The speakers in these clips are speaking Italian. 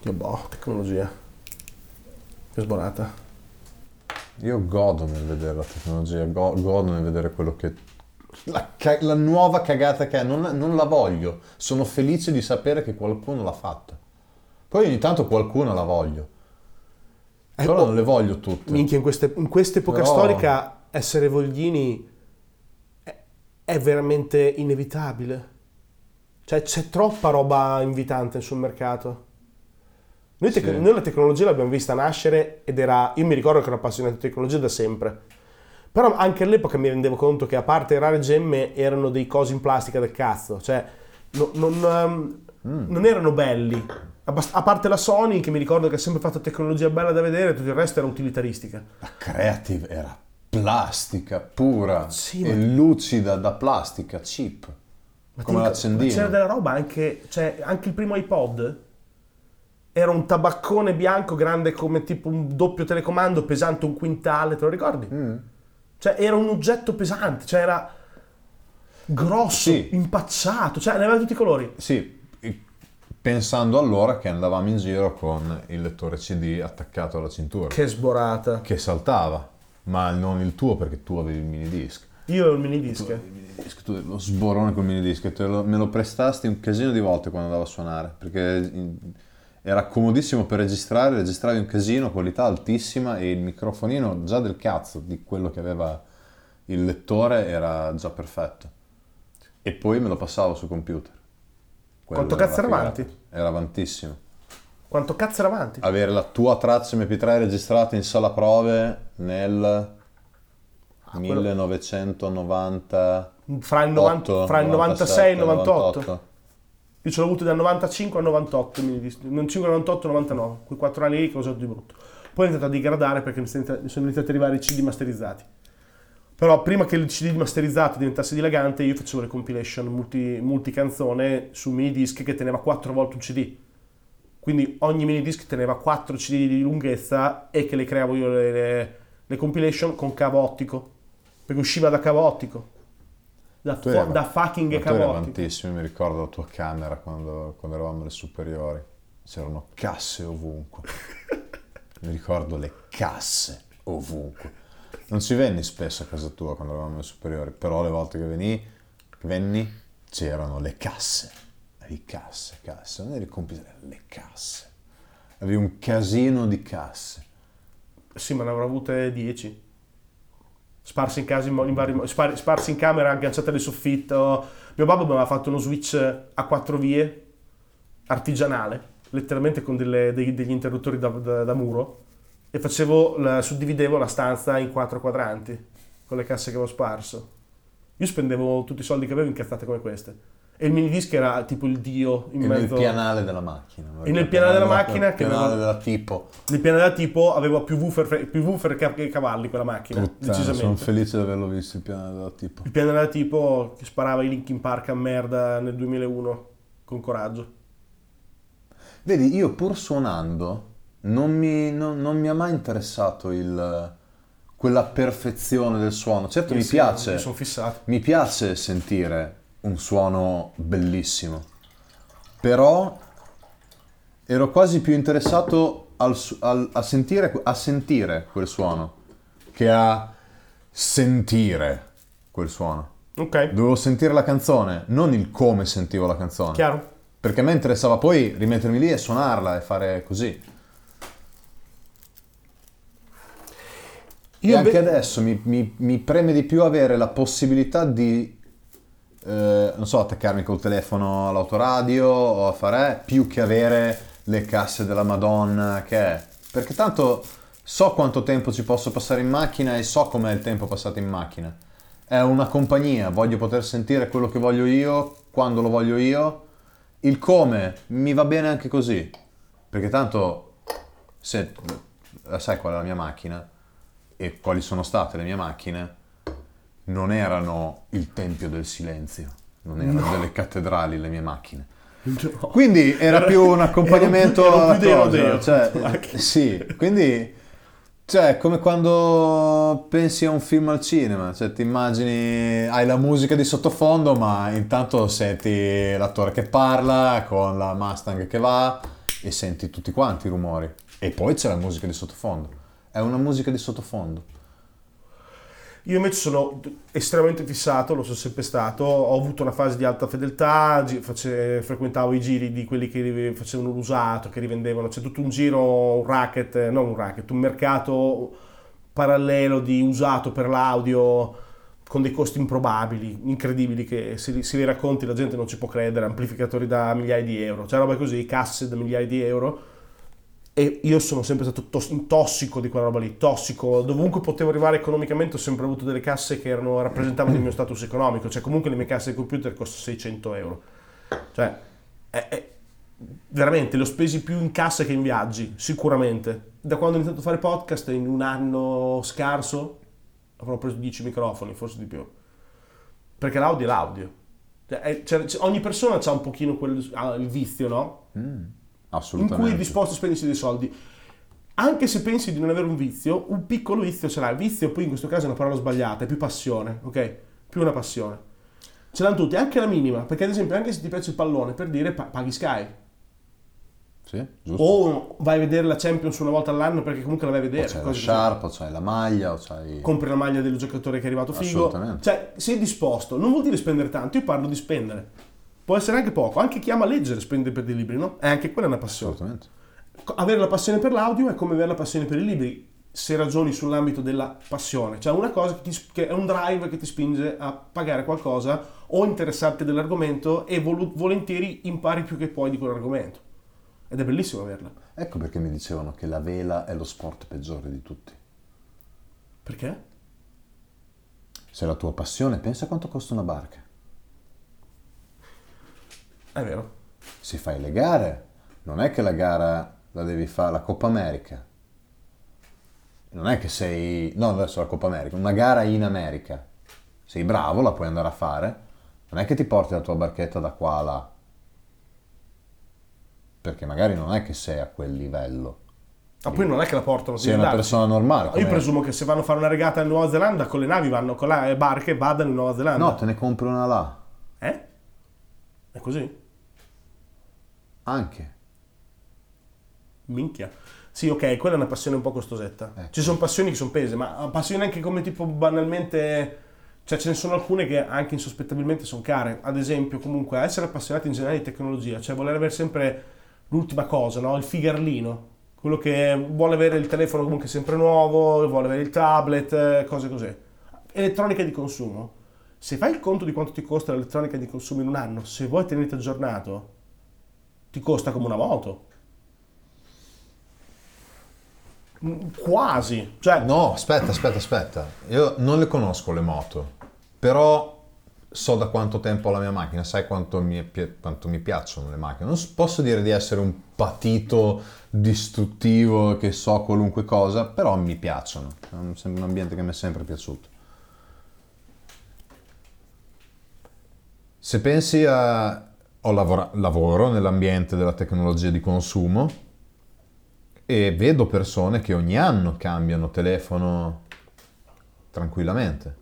Dio boh, tecnologia. Che sborata. Io godo nel vedere la tecnologia, go- godo nel vedere quello che... La, ca- la nuova cagata che è, non, non la voglio. Sono felice di sapere che qualcuno l'ha fatta. Poi ogni tanto qualcuno la voglio. Eh, Però oh, non le voglio tutte. Minchia, in, queste, in quest'epoca Però- storica essere voglini è, è veramente inevitabile. Cioè c'è troppa roba invitante sul mercato. Noi, tec- Sì. noi la tecnologia l'abbiamo vista nascere ed era... Io mi ricordo che ero appassionato di tecnologia da sempre. Però anche all'epoca mi rendevo conto che a parte rare gemme erano dei cosi in plastica del cazzo. Cioè no- non, ehm, non erano belli. A parte la Sony che mi ricordo che ha sempre fatto tecnologia bella da vedere, tutto il resto era utilitaristica. La Creative era plastica pura Sì, e ma- lucida da plastica, cheap. Ma come ti l'accendino. ma c'era della roba anche, cioè, anche il primo iPod era un tabaccone bianco grande come tipo un doppio telecomando pesante un quintale, te lo ricordi? Mm. Cioè era un oggetto pesante, cioè era grosso, Sì. impacciato, cioè ne aveva tutti i colori. Sì, pensando allora che andavamo in giro con il lettore CD attaccato alla cintura, che, Che sborata. saltava, ma non il tuo perché tu avevi il minidisc. Io ho il minidisc. Tu il minidisc, tu lo sborone col minidisc, e te lo- me lo prestasti un casino di volte quando andavo a suonare, perché era comodissimo per registrare, registravi un casino, qualità altissima e il microfonino già del cazzo di quello che aveva il lettore era già perfetto. E poi me lo passavo sul computer. Quello Quanto cazzo era avanti? Era avantissimo. Quanto cazzo era avanti? Avere la tua traccia MP3 registrata in sala prove nel Ah, quello- 1990 Fra il, 90 fra il 96 e il 98. Io ce l'ho avuto dal 95 al 98, mi dis- non 5, 98, 99, quei 4 anni lì che ho usato di brutto. Poi è iniziato a degradare perché mi sono iniziati- ad arrivare i CD masterizzati. Però prima che il CD masterizzato diventasse dilagante, io facevo le compilation multi, multicanzone su minidisc che teneva 4 volte un CD. Quindi ogni minidisc teneva 4 CD di lunghezza e che le creavo io le, le- le compilation con cavo ottico. Perché usciva da cavo ottico. Da, fu- eri- da fucking Ma tu cavo eri ottico. avantissimo, mi ricordo la tua camera quando, quando eravamo alle superiori. C'erano casse ovunque. mi ricordo le casse ovunque. Non ci venni spesso a casa tua quando eravamo alle superiori, però le volte che venì, venni c'erano le casse. Avevi casse, casse, non eri computer, le casse. Avevi un casino di casse. Sì, ma ne avrò avute 10. Sparse in casa in, in vari spar- sparse in camera, agganciate al soffitto. Mio babbo mi aveva fatto uno switch a quattro vie, artigianale, letteralmente con delle- dei- degli interruttori da, da- da muro. E facevo, la- suddividevo la stanza in quattro quadranti, con le casse che avevo sparso. Io spendevo tutti i soldi che avevo in cazzate come queste. E il minidisc era tipo il dio in E nel mezzo... pianale della macchina. E nel pianale della macchina Nel pianale aveva- della tipo. Nel piano da tipo aveva più woofer, più woofer che cavalli quella macchina, Puttana, sono decisamente. felice di averlo visto il piano della tipo. Il piano da tipo che sparava i Linkin Park a merda nel 2001 con coraggio. Vedi, io pur suonando non mi, non- non mi ha mai interessato il, quella perfezione del suono. Certo mi Sì, piace, sono mi piace sentire un suono bellissimo, però ero quasi più interessato al al- a, sentire, a sentire quel suono che a sentire quel suono. Ok, Dovevo sentire la canzone, non il come sentivo la canzone. chiaro. Perché a me interessava poi rimettermi lì e suonarla e fare così. Io e anche inve- adesso mi, mi- mi preme di più avere la possibilità di, eh, non so, attaccarmi col telefono all'autoradio o a fare, più che avere le casse della Madonna che è. Perché tanto so quanto tempo ci posso passare in macchina e so com'è il tempo passato in macchina. È una compagnia, voglio poter sentire quello che voglio io, quando lo voglio io. Il come mi va bene anche così. Perché tanto, se sai qual è la mia macchina e quali sono state le mie macchine, non erano il tempio del silenzio, non erano delle cattedrali le mie macchine. No. Quindi era più un accompagnamento Erano più- erano a più rodeo. cioè, sì, quindi cioè, come quando pensi a un film al cinema, cioè ti immagini, hai la musica di sottofondo, ma intanto senti l'attore che parla con la Mustang che va e senti tutti quanti i rumori. E poi c'è la musica di sottofondo. È una musica di sottofondo. Io invece sono estremamente fissato, lo sono sempre stato, ho avuto una fase di alta fedeltà, face, frequentavo i giri di quelli che facevano l'usato, che rivendevano, c'è tutto un giro, un racket, non un racket, un mercato parallelo di usato per l'audio con dei costi improbabili, incredibili, che se, se li racconti la gente non ci può credere, amplificatori da migliaia di euro, cioè roba così, casse da migliaia di euro e io sono sempre stato tos- tossico di quella roba lì, tossico, dovunque potevo arrivare economicamente ho sempre avuto delle casse che erano, rappresentavano il mio status economico, cioè comunque le mie casse di computer costano 600 euro, cioè è, è, veramente le ho spesi più in cassa che in viaggi, sicuramente. Da quando ho iniziato a fare podcast in un anno scarso avrò preso 10 microfoni, forse di più, perché l'audio è l'audio. Cioè, cioè, ogni persona ha un pochino quel, il vizio, no? Mm. Assolutamente. in cui è disposto a spendersi dei soldi. Anche se pensi di non avere un vizio, un piccolo vizio ce l'hai. Vizio poi in questo caso è una parola sbagliata, è più passione, ok? Più una passione. Ce l'hanno tutti, anche la minima, perché ad esempio anche se ti piace il pallone, per dire paghi Sky. Sì, giusto. O vai a vedere la Champions una volta all'anno perché comunque la vai a vedere. O c'hai la sciarpa, o c'hai la maglia, o c'hai... Compri la maglia del giocatore che è arrivato figo. Assolutamente. Cioè, sei disposto. Non vuol dire spendere tanto, io parlo di spendere. Può essere anche poco, anche chi ama leggere spende per dei libri, no? E anche quella è una passione. Assolutamente. Avere la passione per l'audio è come avere la passione per i libri, se ragioni sull'ambito della passione. Cioè una cosa che, ti, che è un drive che ti spinge a pagare qualcosa o interessarti dell'argomento e vol- volentieri impari più che puoi di quell'argomento. Ed è bellissimo averla. Ecco perché mi dicevano che la vela è lo sport peggiore di tutti. Perché? Se è la tua passione, pensa quanto costa una barca. È vero. Si fai le gare, non è che la gara la devi fare la Coppa America. Non è che sei, no adesso la Coppa America, una gara in America. Sei bravo, la puoi andare a fare. Non è che ti porti la tua barchetta da qua a là. Perché magari non è che sei a quel livello. Ma poi non è che la portano Sei una persona normale. Io presumo che se vanno a fare una regata in Nuova Zelanda con le navi vanno con le barche e vadano in Nuova Zelanda. No, te ne compri una là. Eh? È così? Anche. Minchia. Sì, ok, quella è una passione un po' costosetta. Ecco. Ci sono passioni che sono pese, ma passioni anche come tipo banalmente... Cioè ce ne sono alcune che anche insospettabilmente sono care. Ad esempio, comunque, essere appassionati in generale di tecnologia, cioè voler avere sempre l'ultima cosa, no? Il figarlino. Quello che vuole avere il telefono comunque sempre nuovo, vuole avere il tablet, cose così. Elettronica di consumo. Se fai il conto di quanto ti costa l'elettronica di consumo in un anno, se vuoi tenerti aggiornato, ti costa come una moto. Quasi. Cioè... No, aspetta, aspetta, aspetta. Io non le conosco le moto, però so da quanto tempo ho la mia macchina, sai quanto mi, quanto mi piacciono le macchine. Non posso dire di essere un patito distruttivo che so qualunque cosa, però mi piacciono. È un ambiente che mi è sempre piaciuto. Se pensi a ho lavora- lavoro nell'ambiente della tecnologia di consumo e vedo persone che ogni anno cambiano telefono tranquillamente.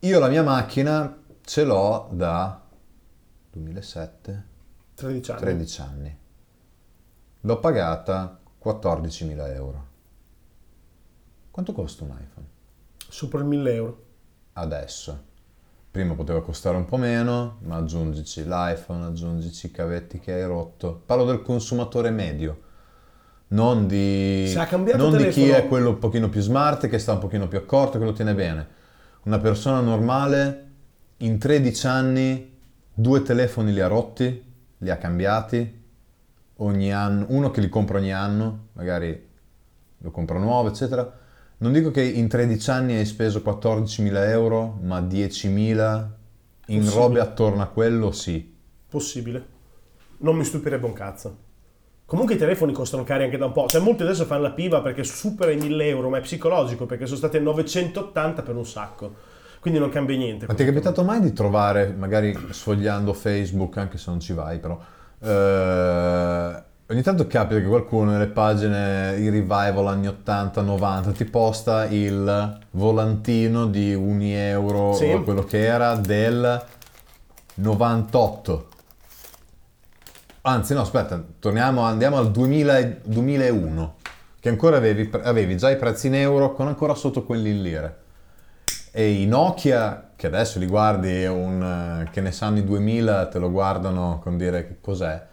Io la mia macchina ce l'ho da 2007, 13 anni. 13 anni. L'ho pagata 14.000 euro. Quanto costa un iPhone? Sopra il 1000 euro. Adesso prima poteva costare un po' meno, ma aggiungici l'iPhone, aggiungici i cavetti che hai rotto. Parlo del consumatore medio, non di, non di chi è quello un pochino più smart, che sta un pochino più accorto, che lo tiene bene. Una persona normale in 13 anni due telefoni li ha rotti, li ha cambiati, ogni anno, uno che li compra ogni anno, magari lo compra nuovo, eccetera non dico che in 13 anni hai speso 14.000 euro, ma 10.000 in Possibile. robe attorno a quello sì. Possibile. Non mi stupirebbe un cazzo. Comunque i telefoni costano cari anche da un po'. Cioè molti adesso fanno la piva perché supera i 1000 euro, ma è psicologico perché sono state 980 per un sacco. Quindi non cambia niente. Ma ti è capitato mai di trovare, magari sfogliando Facebook, anche se non ci vai però, eh, Ogni tanto capita che qualcuno nelle pagine, i revival anni 80-90, ti posta il volantino di un euro sì. o quello che era del 98. Anzi, no, aspetta, torniamo, andiamo al 2000 2001, che ancora avevi, avevi già i prezzi in euro con ancora sotto quelli in lire. E i Nokia, che adesso li guardi, un, che ne sanno i 2000, te lo guardano con dire che cos'è,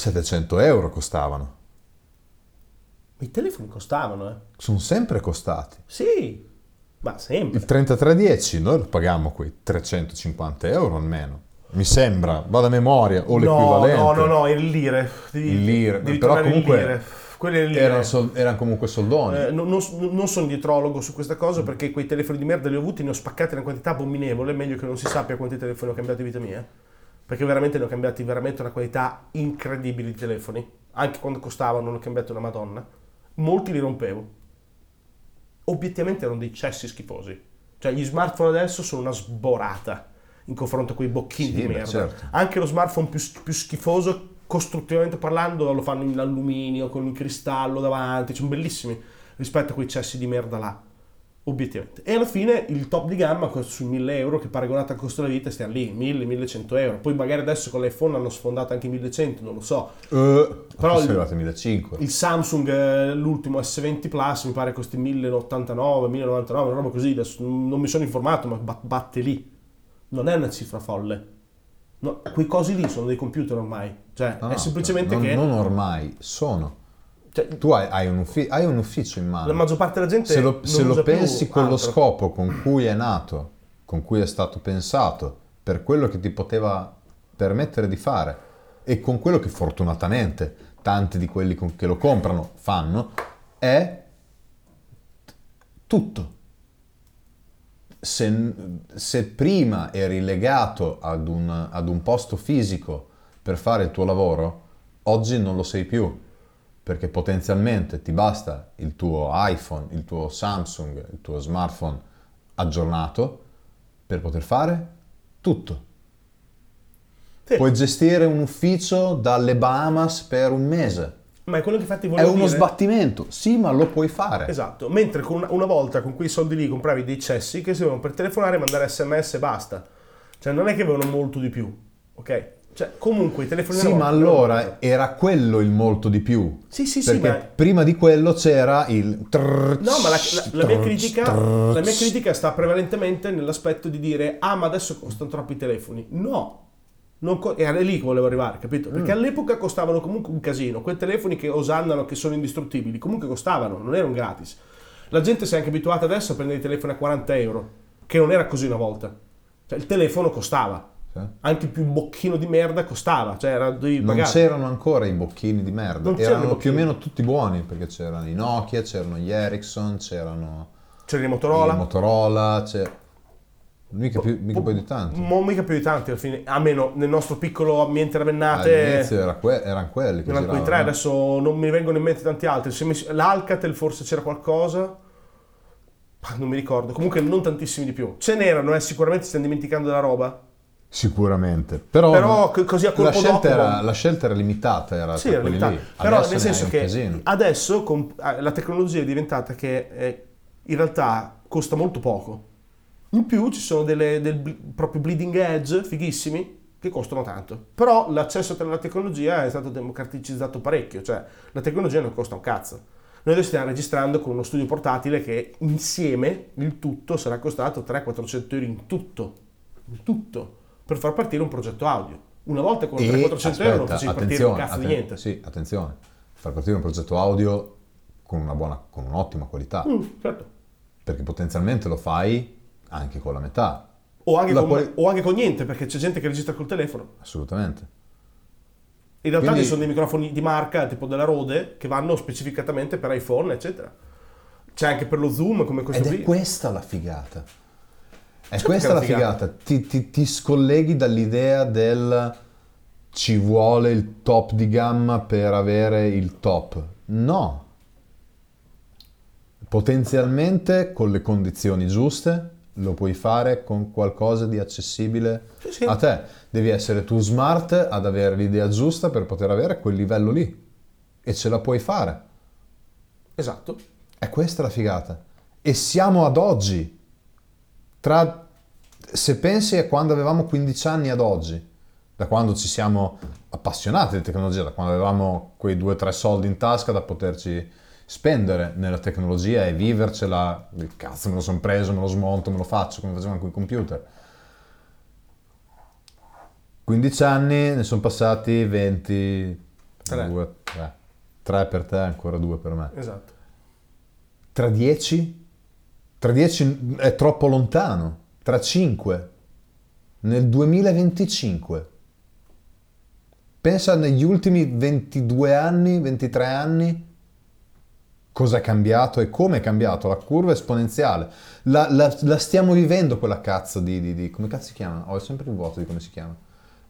700 euro costavano. I telefoni costavano, eh? Sono sempre costati. Sì, ma sempre. Il 3310 noi lo paghiamo quei 350 euro almeno. Mi sembra, vado a memoria, o l'equivalente. No, no, no, in lire. Devi, in lire, devi però comunque lire. Erano, sol- erano, comunque soldoni. Eh, non, non, non, sono dietrologo su questa cosa perché quei telefoni di merda li ho avuti, ne ho spaccati una quantità abominevole, è meglio che non si sappia quanti telefoni ho cambiato in vita mia. Perché veramente ne ho cambiati veramente una qualità incredibile di telefoni. Anche quando costavano ne ho cambiato una madonna. Molti li rompevo. Obiettivamente erano dei cessi schifosi. Cioè gli smartphone adesso sono una sborata in confronto a quei bocchini sì, di merda. Certo. Anche lo smartphone più, più, schifoso, costruttivamente parlando, lo fanno in alluminio, con il cristallo davanti, sono bellissimi rispetto a quei cessi di merda là. Obiettivamente. E alla fine il top di gamma sui 1000 euro, che paragonato al costo della vita stiamo lì, 1000-1100 euro. Poi magari adesso con l'iPhone hanno sfondato anche 1100, non lo so. Uh, Però il, 1500. il Samsung, eh, l'ultimo S20 Plus, mi pare costi 1089, 1099, una roba così. Adesso non mi sono informato, ma batte lì non è una cifra folle. No, quei cosi lì sono dei computer ormai. Cioè, no, è semplicemente non, che. Non ormai, sono. Cioè, tu hai, hai, un ufficio, hai, un ufficio, in mano. La maggior parte della gente. Se lo, se lo pensi con altro. lo scopo con cui è nato, con cui è stato pensato, per quello che ti poteva permettere di fare e con quello che fortunatamente tanti di quelli che lo comprano fanno, è tutto se, se prima eri legato ad un, ad un posto fisico per fare il tuo lavoro, oggi non lo sei più, perché potenzialmente ti basta il tuo iPhone, il tuo Samsung, il tuo smartphone aggiornato per poter fare tutto. Sì. Puoi gestire un ufficio dalle Bahamas per un mese ma è quello che infatti volevo È uno dire. sbattimento, sì, ma lo puoi fare. Esatto, mentre una, una, volta con quei soldi lì compravi dei cessi che servivano per telefonare, mandare sms e basta. Cioè non è che avevano molto di più, ok? Cioè, comunque i telefoni Sì, ma allora era quello il molto di più. Sì, sì, sì. Perché ma... prima di quello c'era il. Trrr, no, ma la, la, la, mia critica, trrr, la mia critica sta prevalentemente nell'aspetto di dire: ah, ma adesso costano troppi telefoni. No, Co- era lì che volevo arrivare, capito? Perché mm. all'epoca costavano comunque un casino. Quei telefoni che osannano che sono indistruttibili, comunque costavano, non erano gratis. La gente si è anche abituata adesso a prendere i telefoni a 40 euro, che non era così una volta. Cioè, il telefono costava. Anche il più bocchino di merda costava. Cioè, era, non c'erano ancora i bocchini di merda, erano più o meno tutti buoni perché c'erano i Nokia, c'erano gli Ericsson, c'erano. C'erano i Motorola. I Motorola, c'era Mica più, mica più di tanti. Non mica più di tanti, alla fine, almeno nel nostro piccolo ambiente ravennate. All'inizio era que- erano quelli che erano quei tre, adesso non mi vengono in mente tanti altri. L'Alcatel forse c'era qualcosa, non mi ricordo. Comunque non tantissimi di più. Ce n'erano, eh, sicuramente stiamo dimenticando della roba. Sicuramente, però, però così a colpo la scelta, dopo, era, la scelta era limitata, era sì, era limitata. Però nel senso che adesso con, eh, la tecnologia è diventata che eh, in realtà costa molto poco in più ci sono delle, del proprio bleeding edge fighissimi che costano tanto. Però l'accesso alla tecnologia è stato democraticizzato parecchio, cioè la tecnologia non costa un cazzo. Noi adesso stiamo registrando con uno studio portatile che insieme il tutto sarà costato 300-400 euro in tutto, in tutto, per far partire un progetto audio. Una volta con 300-400 euro non facevi partire un cazzo atten- di niente. Sì, attenzione, far partire un progetto audio con, una buona, con un'ottima qualità. Mm, certo. Perché potenzialmente lo fai anche con la metà. O anche, con, puoi... o anche con niente, perché c'è gente che registra col telefono. Assolutamente. In realtà Quindi... ci sono dei microfoni di marca, tipo della Rode, che vanno specificatamente per iPhone, eccetera. C'è anche per lo Zoom, come questo Ed qui. è questa la figata. È certo questa la figata. figata. Ti, ti, ti scolleghi dall'idea del ci vuole il top di gamma per avere il top. No. Potenzialmente con le condizioni giuste lo puoi fare con qualcosa di accessibile sì, sì. a te. Devi essere tu smart ad avere l'idea giusta per poter avere quel livello lì. E ce la puoi fare. Esatto. È questa la figata. E siamo ad oggi. Tra, se pensi a quando avevamo 15 anni ad oggi, da quando ci siamo appassionati di tecnologia, da quando avevamo quei due o tre soldi in tasca da poterci spendere nella tecnologia e vivercela, il cazzo me lo sono preso, me lo smonto, me lo faccio come facevano con i computer. 15 anni, ne sono passati 20, 3. 3. 3 per te, ancora 2 per me. Esatto. Tra 10? Tra 10 è troppo lontano. Tra 5? Nel 2025? Pensa negli ultimi 22 anni, 23 anni, cosa è cambiato e come è cambiato, la curva esponenziale. La, la, la stiamo vivendo quella cazzo di, di, di, come cazzo si chiama? Ho sempre il vuoto di come si chiama.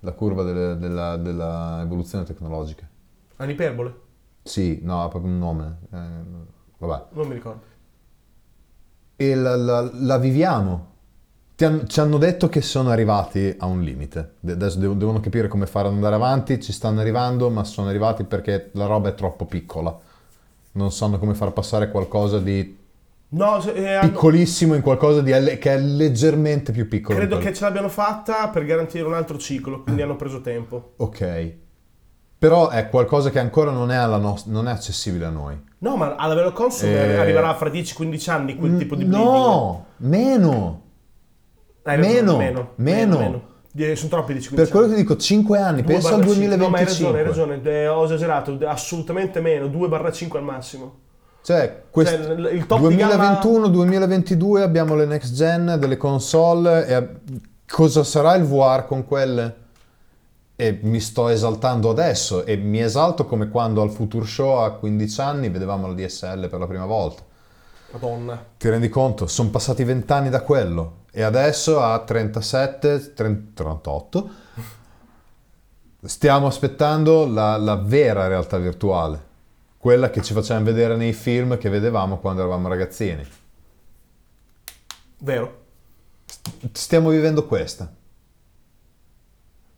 La curva delle, della, della evoluzione tecnologica. Un'iperbole? Sì, no, ha proprio un nome. Eh, vabbè. Non mi ricordo. E la, la, la viviamo. Han, ci hanno detto che sono arrivati a un limite. Adesso devono capire come fare ad andare avanti. Ci stanno arrivando, ma sono arrivati perché la roba è troppo piccola. Non sanno come far passare qualcosa di No, eh, piccolissimo in qualcosa di, che è leggermente più piccolo. Credo che ce l'abbiano fatta per garantire un altro ciclo, quindi hanno preso tempo. Ok. Però è qualcosa che ancora non è, nost- non è accessibile a noi. No, ma alla vero consum eh... arriverà fra 10-15 anni quel tipo di bleeding. No, meno. Hai meno, meno, meno, meno. meno. Sono troppi 10 Per quello che dico 5 anni, penso al 2025. No, ma hai ragione, hai ragione, eh, ho esagerato, assolutamente meno, 2-5 al massimo. Cioè, quest... cioè il 2021-2022 gamma... abbiamo le next gen delle console e cosa sarà il VR con quelle? E mi sto esaltando adesso e mi esalto come quando al Future Show a 15 anni vedevamo la DSL per la prima volta. Madonna. Ti rendi conto? Sono passati 20 anni da quello e adesso a 37, 38 stiamo aspettando la, la vera realtà virtuale, quella che ci facevano vedere nei film che vedevamo quando eravamo ragazzini. Vero. Stiamo vivendo questa.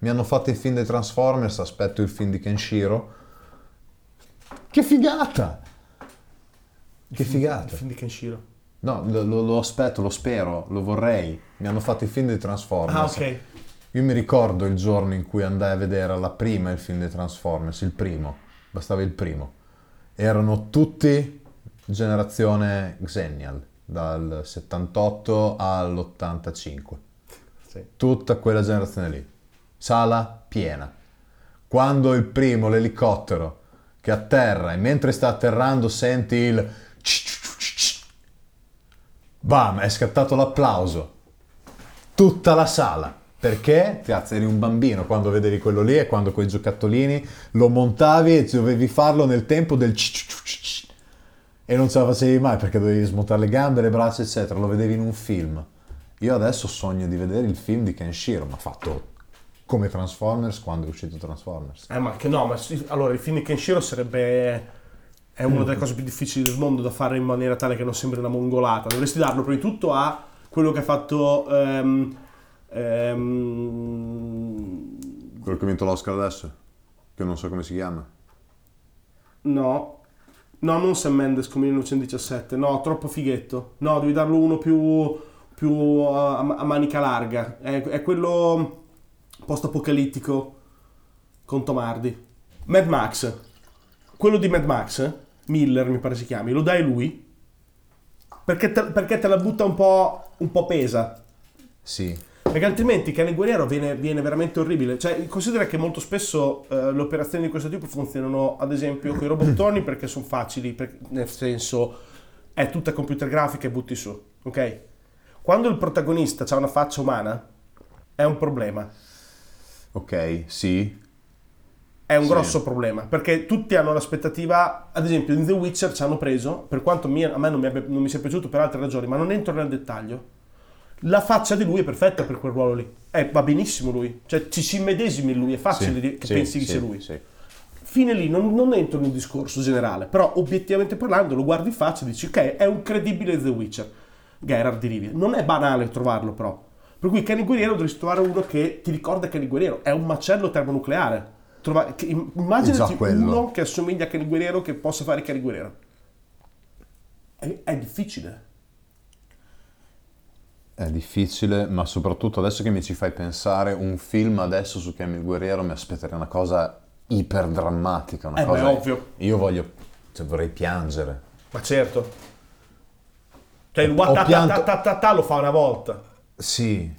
Mi hanno fatto il film dei Transformers, aspetto il film di Kenshiro. Che figata! Che figata! Il film di Kenshiro. No, lo, lo, aspetto, lo spero, lo vorrei. Mi hanno fatto il film dei Transformers. Ah, ok. Io mi ricordo il giorno in cui andai a vedere alla prima il film dei Transformers, il primo, bastava il primo. Erano tutti generazione Xennial, dal 78 all'85. Sì. Tutta quella generazione lì sala piena. Quando il primo, l'elicottero, che atterra e mentre sta atterrando senti il... Bam, è scattato l'applauso. Tutta la sala. Perché? Cazzo, eri un bambino quando vedevi quello lì e quando quei giocattolini lo montavi e dovevi farlo nel tempo del e non ce la facevi mai perché dovevi smontare le gambe, le braccia, eccetera. Lo vedevi in un film. Io adesso sogno di vedere il film di Kenshiro, ma fatto come Transformers quando è uscito Transformers. Eh, ma che no, ma allora il film di Kenshiro sarebbe è una delle cose più difficili del mondo da fare in maniera tale che non sembri una mongolata. Dovresti darlo prima di tutto a quello che ha fatto um, um, quello che ha vinto l'Oscar adesso, che non so come si chiama. No. No, non Sam Mendes come 1917. No, troppo fighetto. No, devi darlo uno più, più a, a, manica larga. È, è quello post-apocalittico con Tomardi. Mad Max, quello di Mad Max, Miller mi pare si chiami, lo dai lui? Perché te, perché te la butta un po', un po' pesa. Sì. Perché altrimenti Cane Guerriero viene, viene, veramente orribile. Cioè, considera che molto spesso eh, le operazioni di questo tipo funzionano, ad esempio, con i robottoni perché sono facili, per, nel senso è tutta computer grafica e butti su, ok? Quando il protagonista ha una faccia umana, è un problema. Ok, sì. È un sì. grosso problema, perché tutti hanno l'aspettativa, ad esempio in The Witcher ci hanno preso, per quanto mi, a me non mi, abbia, non mi sia piaciuto per altre ragioni, ma non entro nel dettaglio, la faccia di lui è perfetta per quel ruolo lì. Eh, va benissimo lui, cioè ci si immedesimi in lui, è facile sì, che sì, pensi che sia lui. Fine lì, non, non, entro nel discorso generale, però obiettivamente parlando lo guardi in faccia e dici ok, è un credibile The Witcher. Gerard di Rivia. Non è banale trovarlo però per cui Kenny Guerriero dovresti trovare uno che ti ricorda Kenny Guerriero. È un macello termonucleare. Trova, che, immaginati uno che assomiglia a Kenny Guerriero che possa fare Kenny Guerriero. È, è difficile. È difficile, ma soprattutto adesso che mi ci fai pensare, un film adesso su Camille Guerriero mi aspetterei una cosa iperdrammatica, una Eh, cosa... beh, ovvio. Io voglio, cioè vorrei piangere. Ma certo. Cioè il Ho watatatata lo fa una volta. Sì.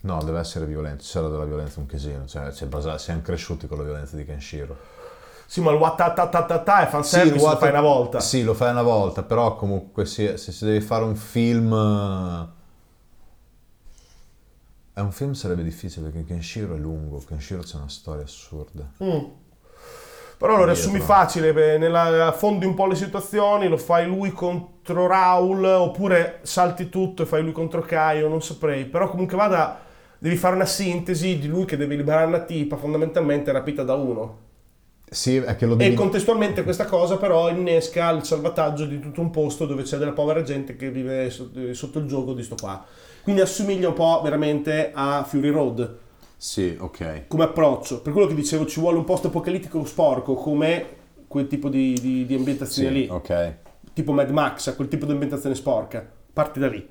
No, deve essere violento, c'era della violenza un casino, cioè c'è basa- siamo cresciuti con la violenza di Kenshiro. Sì, ma il watatatata è fanservice, lo Wata- fai una volta. Sì, lo fai una volta, però comunque sì, se si deve fare un film... eh, È un film sarebbe difficile perché Kenshiro è lungo, Kenshiro c'è una storia assurda. Mm. Però lo riassumi facile, beh, nella, affondi un po' le situazioni, lo fai lui contro Raul, oppure salti tutto e fai lui contro Caio, non saprei. Però comunque vada, devi fare una sintesi di lui che deve liberare una tipa, fondamentalmente rapita da uno. Sì, è che lo E devi... contestualmente questa cosa però innesca il salvataggio di tutto un posto dove c'è della povera gente che vive sotto il gioco di sto qua. Quindi assomiglia un po' veramente a Fury Road Sì, ok. come approccio. Per quello che dicevo ci vuole un post apocalittico sporco come quel tipo di, di- di ambientazione Sì, lì. ok. Tipo Mad Max, quel tipo di ambientazione sporca. Parti da lì.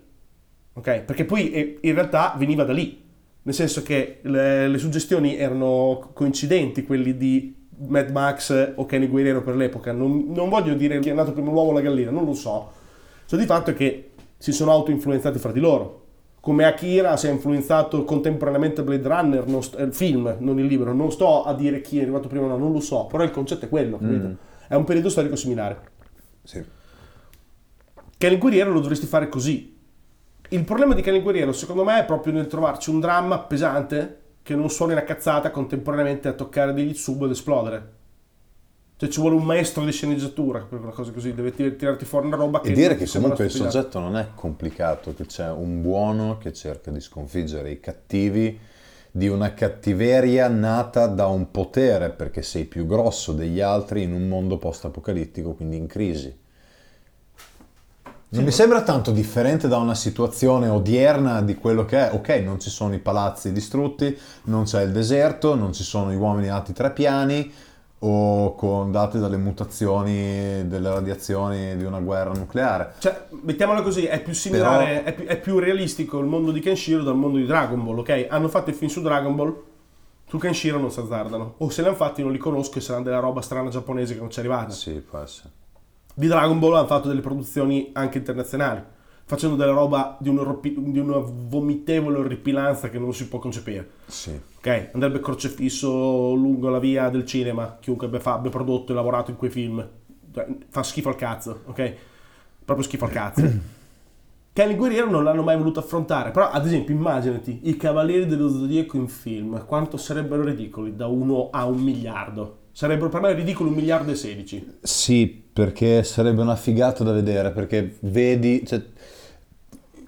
Ok? Perché poi eh, in realtà veniva da lì. Nel senso che le, le suggestioni erano coincidenti, quelli di Mad Max o Kenny Guerrero per l'epoca. Non, non voglio dire chi è nato prima l'uovo o la gallina, non lo so. Cioè di fatto è che si sono auto-influenzati fra di loro. Come Akira si è influenzato contemporaneamente Blade Runner, sto- il film, non il libro. Non sto a dire chi è arrivato prima no, non lo so. Però il concetto è quello, capito? È un periodo storico similare. Sì. Kenny Guerriero lo dovresti fare così. Il problema di Kenny Guerriero, secondo me, è proprio nel trovarci un dramma pesante che non suoni una cazzata contemporaneamente a toccare degli sub ed esplodere. Cioè ci vuole un maestro di sceneggiatura per una cosa così, deve tir- tirarti fuori una roba che... E dire che ti sembra comunque il soggetto non è complicato, che c'è un buono che cerca di sconfiggere i cattivi di una cattiveria nata da un potere, perché sei più grosso degli altri in un mondo post-apocalittico, quindi in crisi. Non mi sembra tanto differente da una situazione odierna di quello che è. Ok, non ci sono i palazzi distrutti, non c'è il deserto, non ci sono gli uomini alti tre piani o con, dati dalle mutazioni delle radiazioni di una guerra nucleare. Cioè, mettiamola così, è più similare, Però- è, più, è più realistico il mondo di Kenshiro dal mondo di Dragon Ball, ok? Hanno fatto il film su Dragon Ball, su Kenshiro non si azzardano. O se li hanno fatti non li conosco e saranno della roba strana giapponese che non ci è arrivata. Sì, può essere. di Dragon Ball hanno fatto delle produzioni anche internazionali, facendo della roba di, di una vomitevole orripilanza che non si può concepire. Sì. Ok, andrebbe crocefisso lungo la via del cinema, chiunque abbia, abbia prodotto e lavorato in quei film. Cioè, Fa schifo al cazzo, ok? Proprio schifo al cazzo. Kenny Guerriero non l'hanno mai voluto affrontare, però ad esempio immaginati i Cavalieri dello Zodiaco in film, quanto sarebbero ridicoli da 1 a un miliardo. Sarebbero per me ridicoli un miliardo e 16. Sì, perché sarebbe una figata da vedere, perché vedi, cioè,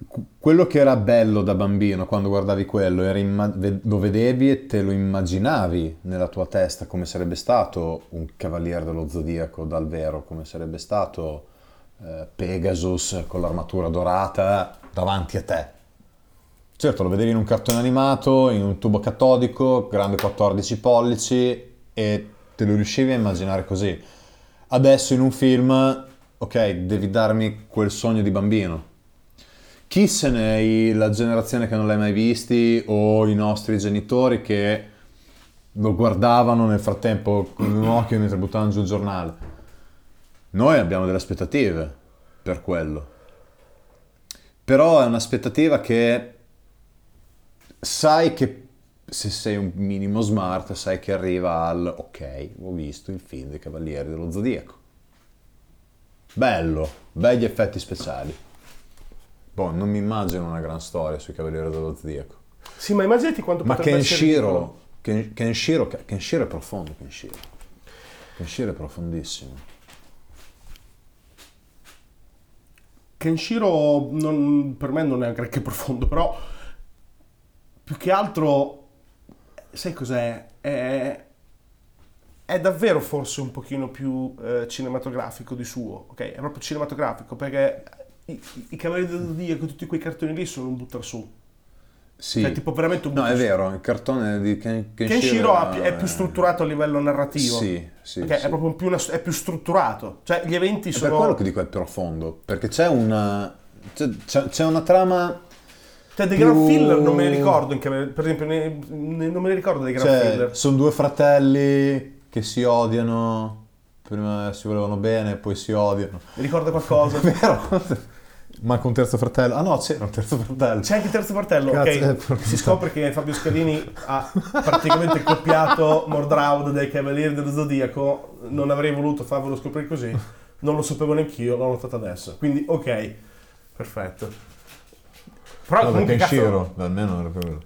qu- quello che era bello da bambino quando guardavi quello, imma- lo vedevi e te lo immaginavi nella tua testa come sarebbe stato un cavaliere dello zodiaco dal vero, come sarebbe stato eh, Pegasus con l'armatura dorata davanti a te. Certo, lo vedevi in un cartone animato, in un tubo catodico, grande 14 pollici e te lo riuscivi a immaginare così. Adesso in un film, ok, devi darmi quel sogno di bambino. Chi se ne è la generazione che non l'hai mai visti o i nostri genitori che lo guardavano nel frattempo con un occhio mentre buttavano giù il giornale? Noi abbiamo delle aspettative per quello. Però è un'aspettativa che sai che se sei un minimo smart, sai che arriva al ok, ho visto il film dei Cavalieri dello Zodiaco. Bello, begli effetti speciali. Boh, non mi immagino una gran storia sui Cavalieri dello Zodiaco. Sì, ma immaginati quanto Ma potrebbe essere ridicolo. Kenshiro, Ken- Kenshiro, Kenshiro è profondo, Kenshiro. Kenshiro è profondissimo. Kenshiro non- per me non è granché profondo, però più che altro, sai cos'è? È, è davvero forse un pochino più eh, cinematografico di suo, ok? È proprio cinematografico perché i, i Cavalieri del Zodiaco, tutti quei cartoni lì sono un buttar su. Sì. Cioè, tipo veramente un No, è su. vero, il cartone di Ken- Kenshiro, Kenshiro è più strutturato a livello narrativo. Sì, sì, Ok, sì. È proprio più, una- è più strutturato. Cioè, gli eventi È sono... per quello che dico è profondo, perché c'è una, c'è- c'è una trama Cioè, dei più- Grand Filler non me ne ricordo, in che- per esempio, ne- ne- non me ne ricordo dei Grand Cioè, Filler. sono due fratelli che si odiano, prima si volevano bene, poi si odiano. Mi ricorda qualcosa? Vero? Manca un terzo fratello. Ah no, c'era un terzo fratello. C'è anche il terzo fratello, Cazzo, ok? eh, Si scopre che Fabio Scalini ha praticamente copiato Mordraud dai Cavalieri dello Zodiaco. Non avrei voluto farvelo scoprire così. Non lo sapevo neanch'io, l'ho notato adesso. Quindi, ok, perfetto. Però No, comunque, perché cazzo, almeno era quello.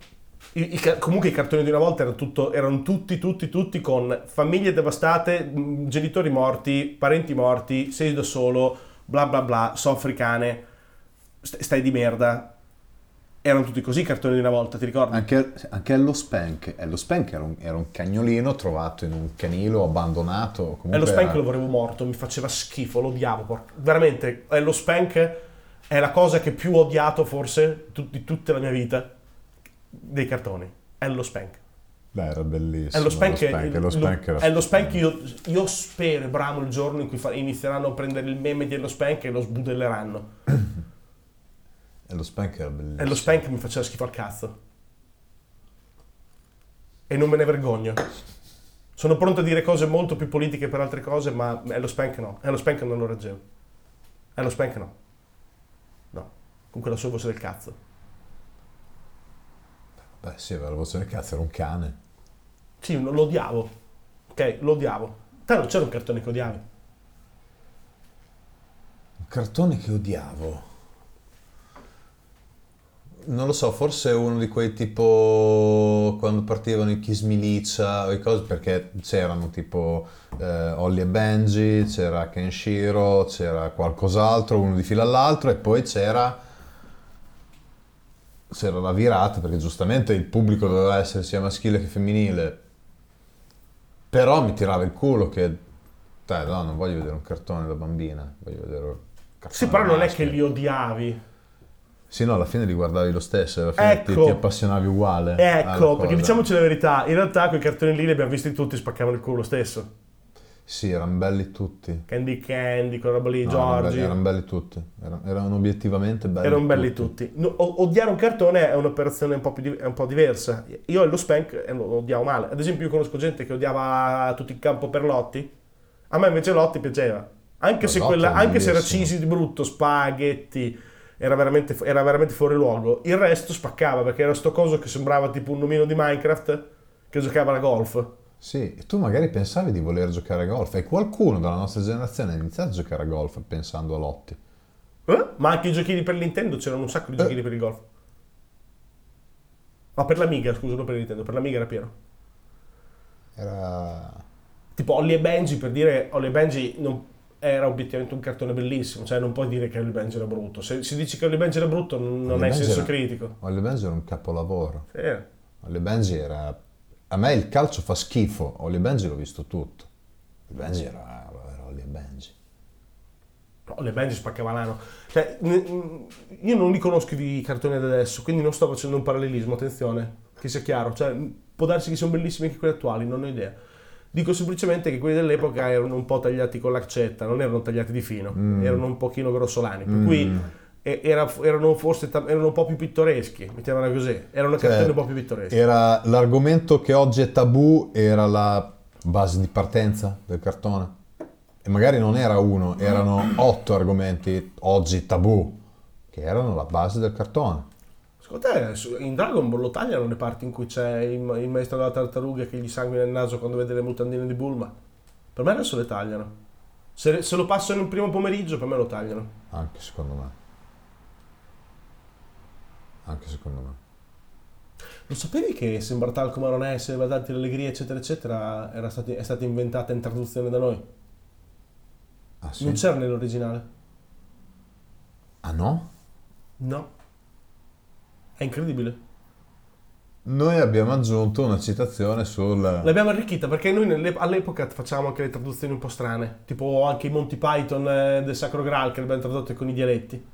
i- i comunque i cartoni di una volta erano, tutto- erano tutti, tutti, tutti con famiglie devastate, genitori morti, parenti morti, sei da solo, bla bla bla, soffri cane, st- stai di merda. Erano tutti così i cartoni di una volta, ti ricordi? Anche, anche Ello Spank. Ello Spank era un, era un cagnolino trovato in un canilo abbandonato. Comunque E lo Spank era- lo volevo morto, mi faceva schifo, lo odiavo. porca- Veramente, eh, lo Spank è la cosa che più ho odiato forse tu- di tutta la mia vita dei cartoni. È lo Spank. Beh, era bellissimo. È lo Spank, Spank, Ello Spank era è lo Spank io, io spero e bramo il giorno in cui fa- inizieranno a prendere il meme dello Spank e lo sbudelleranno. Ello Spank era bellissimo. E lo Spank mi faceva schifo al cazzo. E non me ne vergogno. Sono pronto a dire cose molto più politiche per altre cose, ma è lo Spank no. È lo Spank non lo reggevo. È lo Spank no. Con quella sua voce del cazzo. Beh, sì, aveva la voce del cazzo, era un cane. Sì, lo odiavo. Ok, lo odiavo. Te non c'era un cartone che odiavi. Un cartone che odiavo. Non lo so, forse uno di quei tipo quando partivano i Kiss Milicia o i cose, perché c'erano tipo eh, Holly e Benji, c'era Kenshiro, c'era qualcos'altro, uno di fila all'altro e poi c'era c'era la virata perché giustamente il pubblico doveva essere sia maschile che femminile. Però mi tirava il culo che dai, no, non voglio vedere un cartone da bambina, voglio vedere un cartone Sì, però non è che li odiavi. Sì, no, alla fine li guardavi lo stesso, alla fine ti, Ecco. ti appassionavi uguale. Ecco, perché diciamoci la verità, in realtà quei cartoni lì li abbiamo visti tutti, spaccavano il culo stesso. Sì, erano belli tutti. Candy Candy, quella roba lì, No, erano, Giorgi. belli, erano belli tutti. Erano, erano obiettivamente belli Erano belli tutti. No, odiare un cartone è un'operazione un po', più un po' diversa. Io lo Spank eh, lo odiavo male. Ad esempio, io conosco gente che odiava tutto il campo per Lotti. A me invece Lotti piaceva. Anche, se, quella, anche se era cheesy di brutto, spaghetti, era veramente, era veramente fuori luogo. Il resto spaccava perché era sto coso che sembrava tipo un nomino di Minecraft che giocava a golf. Sì, e tu magari pensavi di voler giocare a golf e qualcuno della nostra generazione ha iniziato a giocare a golf pensando a lotti. Eh? Ma anche i giochini per Nintendo c'erano un sacco di Eh. giochini per il golf. Ma per l'Amiga, scusa, non per Nintendo, per l'Amiga era pieno. Era... Tipo Holly e Benji, per dire, Holly e Benji non- era obiettivamente un cartone bellissimo, cioè non puoi dire che Holly e Benji era brutto. Se si dice che Holly e Benji era brutto non, non Holly e hai Benji senso era- critico. Holly Benji era un capolavoro. Sì. Holly Benji era... A me il calcio fa schifo, Holly Benji l'ho visto tutto. Holly Benji era, era Holly Benji. Holly e Benji spaccava l'ano. Cioè, io non li conosco i cartoni di adesso, quindi non sto facendo un parallelismo, attenzione, che sia chiaro. Cioè, può darsi che siano bellissimi anche quelli attuali, non ho idea. Dico semplicemente che quelli dell'epoca erano un po' tagliati con l'accetta, non erano tagliati di fino, erano un pochino grossolani. Per cui e- era- erano forse erano un po' più pittoreschi, mettiamola così. Erano Cioè, cartoni un po' più pittoreschi. Era l'argomento che oggi è tabù, era la base di partenza del cartone. E magari non era uno, erano otto argomenti oggi tabù, che erano la base del cartone. Secondo te su- in Dragon Ball lo tagliano le parti in cui c'è il, il maestro della tartaruga che gli sanguina il naso quando vede le mutandine di Bulma? Per me adesso le tagliano. Se, se lo passano in primo pomeriggio, per me lo tagliano. Anche secondo me. Anche secondo me. Lo sapevi che Sembra tal come non è, se va darti l'allegria, eccetera, eccetera, era stati- è stata inventata in traduzione da noi? Ah sì? Non c'era nell'originale? Ah no? No. È incredibile. Noi abbiamo aggiunto una citazione sul... L'abbiamo arricchita perché noi all'epoca facciamo anche le traduzioni un po' strane, tipo anche i Monty Python eh, del Sacro Graal che abbiamo tradotto con i dialetti.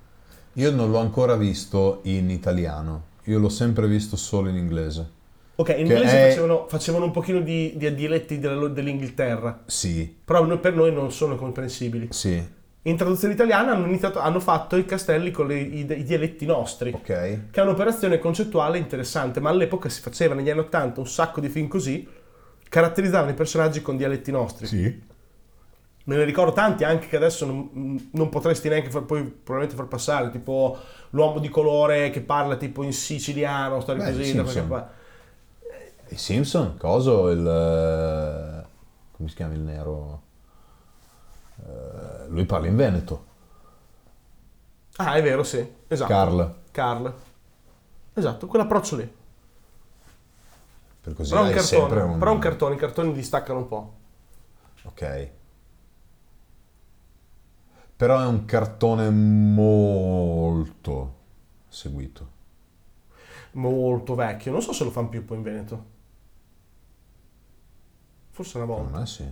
Io non l'ho ancora visto in italiano, io l'ho sempre visto solo in inglese. Ok, in inglese è- facevano, facevano un pochino di, di dialetti della- dell'Inghilterra, Sì, però per noi non sono comprensibili. sì. In traduzione italiana hanno, iniziato, hanno fatto i castelli con le, i, i, dialetti nostri, Ok. che è un'operazione concettuale interessante, ma all'epoca si faceva negli anni 80 un sacco di film così, caratterizzavano i personaggi con dialetti nostri. Sì. Me ne ricordo tanti anche che adesso non, non potresti neanche far, poi probabilmente far passare, tipo l'uomo di colore che parla tipo in siciliano, storie Beh, così. qualche sì. parte. I Simpson, coso, il... eh, come si chiama il nero? Eh, lui parla in Veneto. Ah, è vero, sì, esatto. Carl. Carl. Esatto, quell'approccio lì. Per così Però un, cartone, un... però un cartone, i cartoni distaccano un po'. Ok. Però è un cartone molto seguito. Molto vecchio, non so se lo fanno più poi in Veneto. Forse una volta. me sì.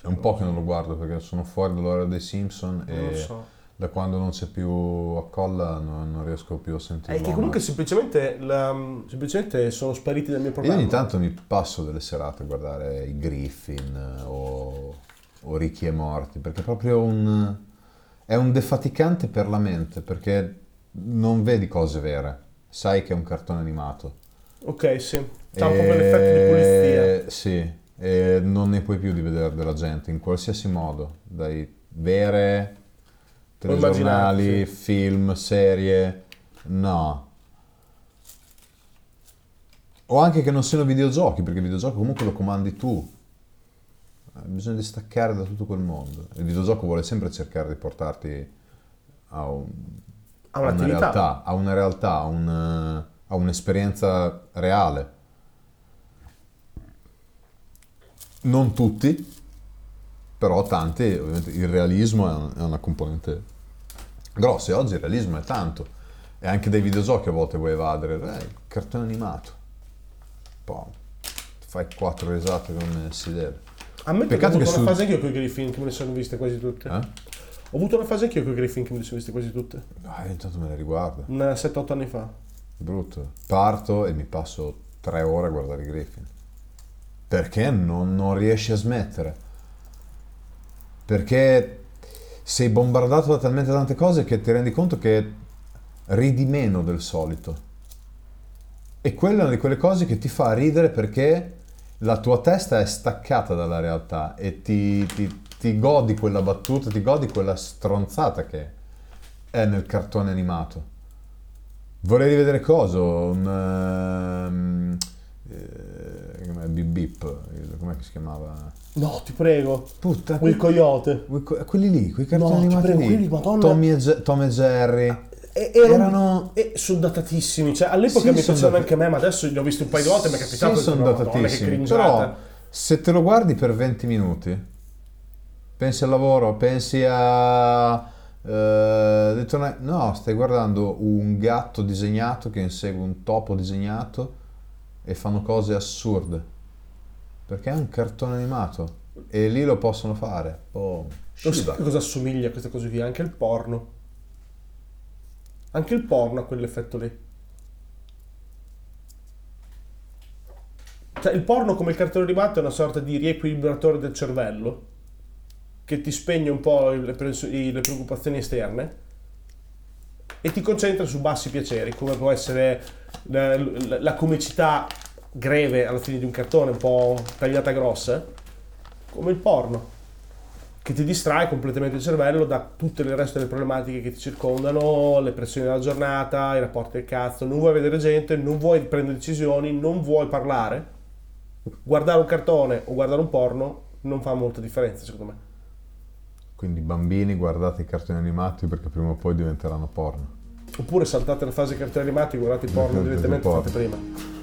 È un po' che non lo guardo perché sono fuori dall'ora dei Simpson Non e so. da quando non c'è più a colla non, non riesco più a sentire. È che comunque semplicemente, la- semplicemente sono spariti dal mio Io programma. ogni tanto mi passo delle serate a guardare i Griffin eh, o, o Ricchi e Morti perché è proprio un, è un defaticante per la mente perché non vedi cose vere, sai che è un cartone animato. Ok, sì. C'ha un po' quell'effetto di pulizia. Sì, e non ne puoi più di vedere della gente in qualsiasi modo, dai vere, telegiornali, film, serie, no. O anche che non siano videogiochi, perché il videogioco comunque lo comandi tu. Eh, Bisogna distaccare da tutto quel mondo. Il videogioco vuole sempre cercare di portarti a, un- a una realtà, a una realtà, a, un- a un'esperienza reale. Non tutti, però tanti, ovviamente il realismo è un- è una componente grossa e oggi il realismo è tanto. E anche dai videogiochi a volte vuoi evadere. Eh, cartone animato. Poi fai quattro risate come si deve. Ammetto Peccato che ho che avuto una su- fase anch'io con i Griffin che me ne sono viste quasi tutte. Eh? Ho avuto una fase anch'io con i Griffin che me ne sono viste quasi tutte. Ah, intanto me le riguardo. Un 7-8 anni fa. Brutto. Parto e mi passo tre ore a guardare i Griffin. Perché non, non riesci a smettere? Perché sei bombardato da talmente tante cose che ti rendi conto che ridi meno del solito. E quella è una di quelle cose che ti fa ridere perché la tua testa è staccata dalla realtà e ti, ti- ti godi quella battuta, ti godi quella stronzata che è nel cartone animato. Vorrei rivedere cosa? Un... ehm, eh? Bip Bip, com'è che si chiamava? No, ti prego. Puttana, Quel coyote. que- quelli lì, quei cartoni No, ti animati prego, lì. quelli, madonna. Tommy e, Ge- Tom e Jerry. E, erano, e sono datatissimi. Cioè, all'epoca Sì, mi piacevano anche a me, ma adesso li ho visti un paio di volte e mi è capitato Sì, sono dico, "No, Madonna, che datatissimi. cringiata". Però se te lo guardi per 20 minuti, pensi al lavoro, pensi a... detto, no, stai guardando un gatto disegnato che insegue un topo disegnato e fanno cose assurde. Perché è un cartone animato e lì lo possono fare. Oh, Non so cosa assomiglia a queste cose qui, anche il porno. Anche il porno ha quell'effetto lì. Cioè, il porno come il cartone animato è una sorta di riequilibratore del cervello che ti spegne un po' le, pres- i- le preoccupazioni esterne e ti concentra su bassi piaceri, come può essere la, la- la comicità greve alla fine di un cartone, un po' tagliata grossa, come il porno che ti distrae completamente il cervello da tutte le resto delle problematiche che ti circondano, le pressioni della giornata, i rapporti del cazzo, non vuoi vedere gente, non vuoi prendere decisioni, non vuoi parlare. Guardare un cartone o guardare un porno non fa molta differenza secondo me. Quindi bambini guardate i cartoni animati perché prima o poi diventeranno porno. Oppure saltate la fase cartoni animati, guardate il porno direttamente, fate prima.